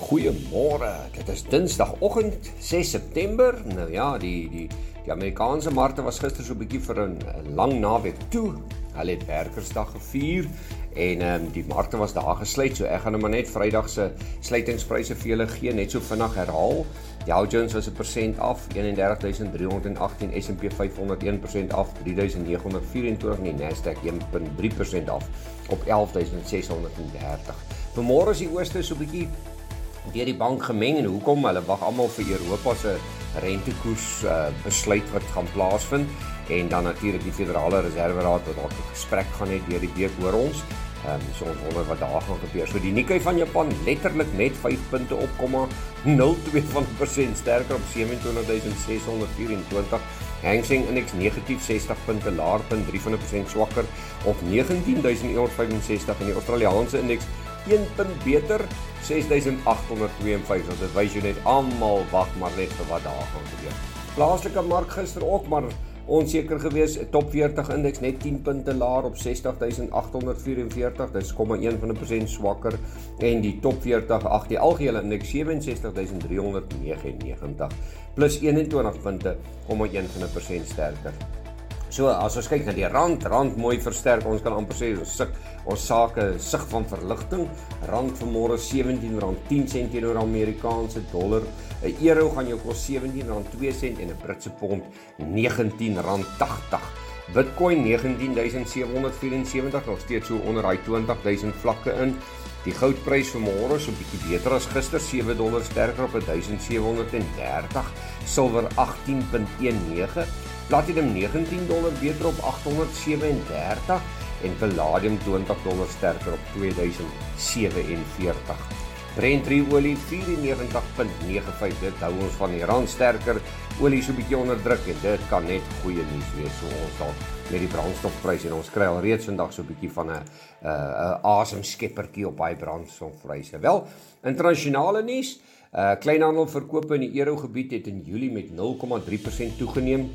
Goeiemôre. Dit is Dinsdagoggend 6 September. Nou ja, die die die Amerikaanse markte was gister so 'n bietjie vir 'n lang naweek toe. Hulle het Werkersdag gevier en ehm um, die markte was daar gesluit. So ek gaan nou maar net Vrydag se sluitingspryse vir julle gee, net so vinnig herhaal. Dow Jones was 'n persent af, 31318, S&P 500 1% af, 3924 en die Nasdaq 1.3% af op 11630. Vanmôre is die ooste so 'n bietjie deur die bank gemeng en hoekom hulle wag almal vir Europa se rentekoers uh, besluit wat gaan plaasvind en dan natuurlik die Federale Reserveraad wat dalk 'n gesprek gaan hê deur die week hoor ons. Ehm um, so ons wonder wat daar gaan gebeur. So die Nikkei van Japan letterlik net 5 punte op, 0.2 van 'n persent sterker op 27624. Hang Seng Index negatief 60 punte laer, 0.3 van 'n persent swakker op 19165 en die Australiese indeks 1 punt beter 6852. Dit wys jou net almal wag maar net vir wat daar gaan gebeur. Plaaslike mark gister ook maar onseker geweest. Top 40 indeks net 10 punte laer op 60844. Dis 0,1 van 'n persent swakker en die top 40 ag die algehele indeks 67399 plus 21 punte om 'n 1 van 'n persent sterker. So as ons kyk na die rand, rand mooi versterk. Ons kan amper sê ons suk ons sake sig van verligting. Rand vanmôre R17.10 teenoor Amerikaanse dollar. 'n Euro gaan jou kos R17.2 en 'n Britse pond R19.80. Bitcoin 19774 nog steeds so onder daai 20000 vlakke in. Die goudprys vanmôre so 'n bietjie beter as gister, 7 dollar sterker op 1730. Silwer 18.19 Platinum 19 dollar beter op 837 en Palladium 20 dollar sterker op 2047. Brent olie 94.95 dit hou ons van die rand sterker olie so 'n bietjie onder druk en dit kan net goeie nuus wees so ons dalk met die brandstofpryse en ons kry al reeds vandag so 'n bietjie van 'n 'n 'n asemskeppertjie op baie brandstofpryse. Wel, internasionale nuus, uh kleinhandel verkope in die eurogebied het in Julie met 0,3% toegeneem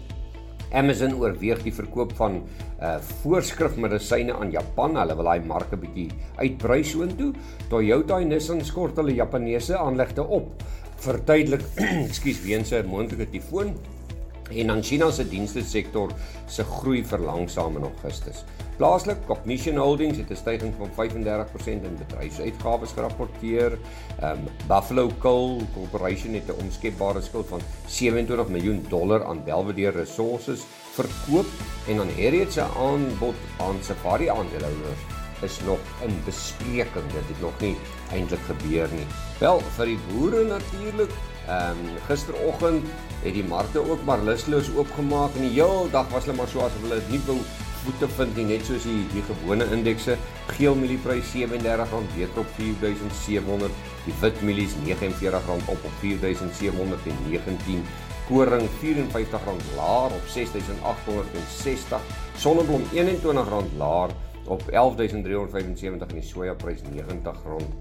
Amazon oorweeg die verkoop van uh voorskrifmedisyne aan Japan. Hulle wil daai mark 'n bietjie uitbrei soontoe. Toyota en Nissan skort hulle Japaneese aanlegte op. Verduidelik, ekskuus, weens 'n moontlike tifoon en dan China se dienste sektor se groei verlangsaam in Augustus. Plaaslik, Cognition Holdings het 'n stygings van 35% in bedryfsuitgawes gerapporteer. Um Buffalo Coal Corporation het 'n omskepbare skuld van 27 miljoen dollar aan Belvedere Resources verkoop en dan Harriet se aanbod aan Safari aandeelhouers is nog in bespreking. Dit het nog nie eintlik gebeur nie. Wel, vir die boere natuurlik Ehm um, gisteroggend het die markte ook maar lusloos oopgemaak en die heel dag was hulle maar so asof hulle nie wou voete vind nie net soos die die gewone indekse geel mielieprys R37 beter op 4700 die wit mielies R49 op op 4719 koring R54 laer op 6860 sonneblom R21 laer op 11375 en die sojaprys R90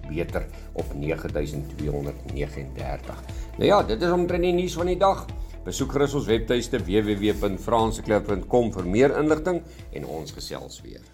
beter op 9239. Nou ja, dit is omtrent die nuus van die dag. Besoek gerus ons webtuiste www.franseklub.com vir meer inligting en ons gesels weer.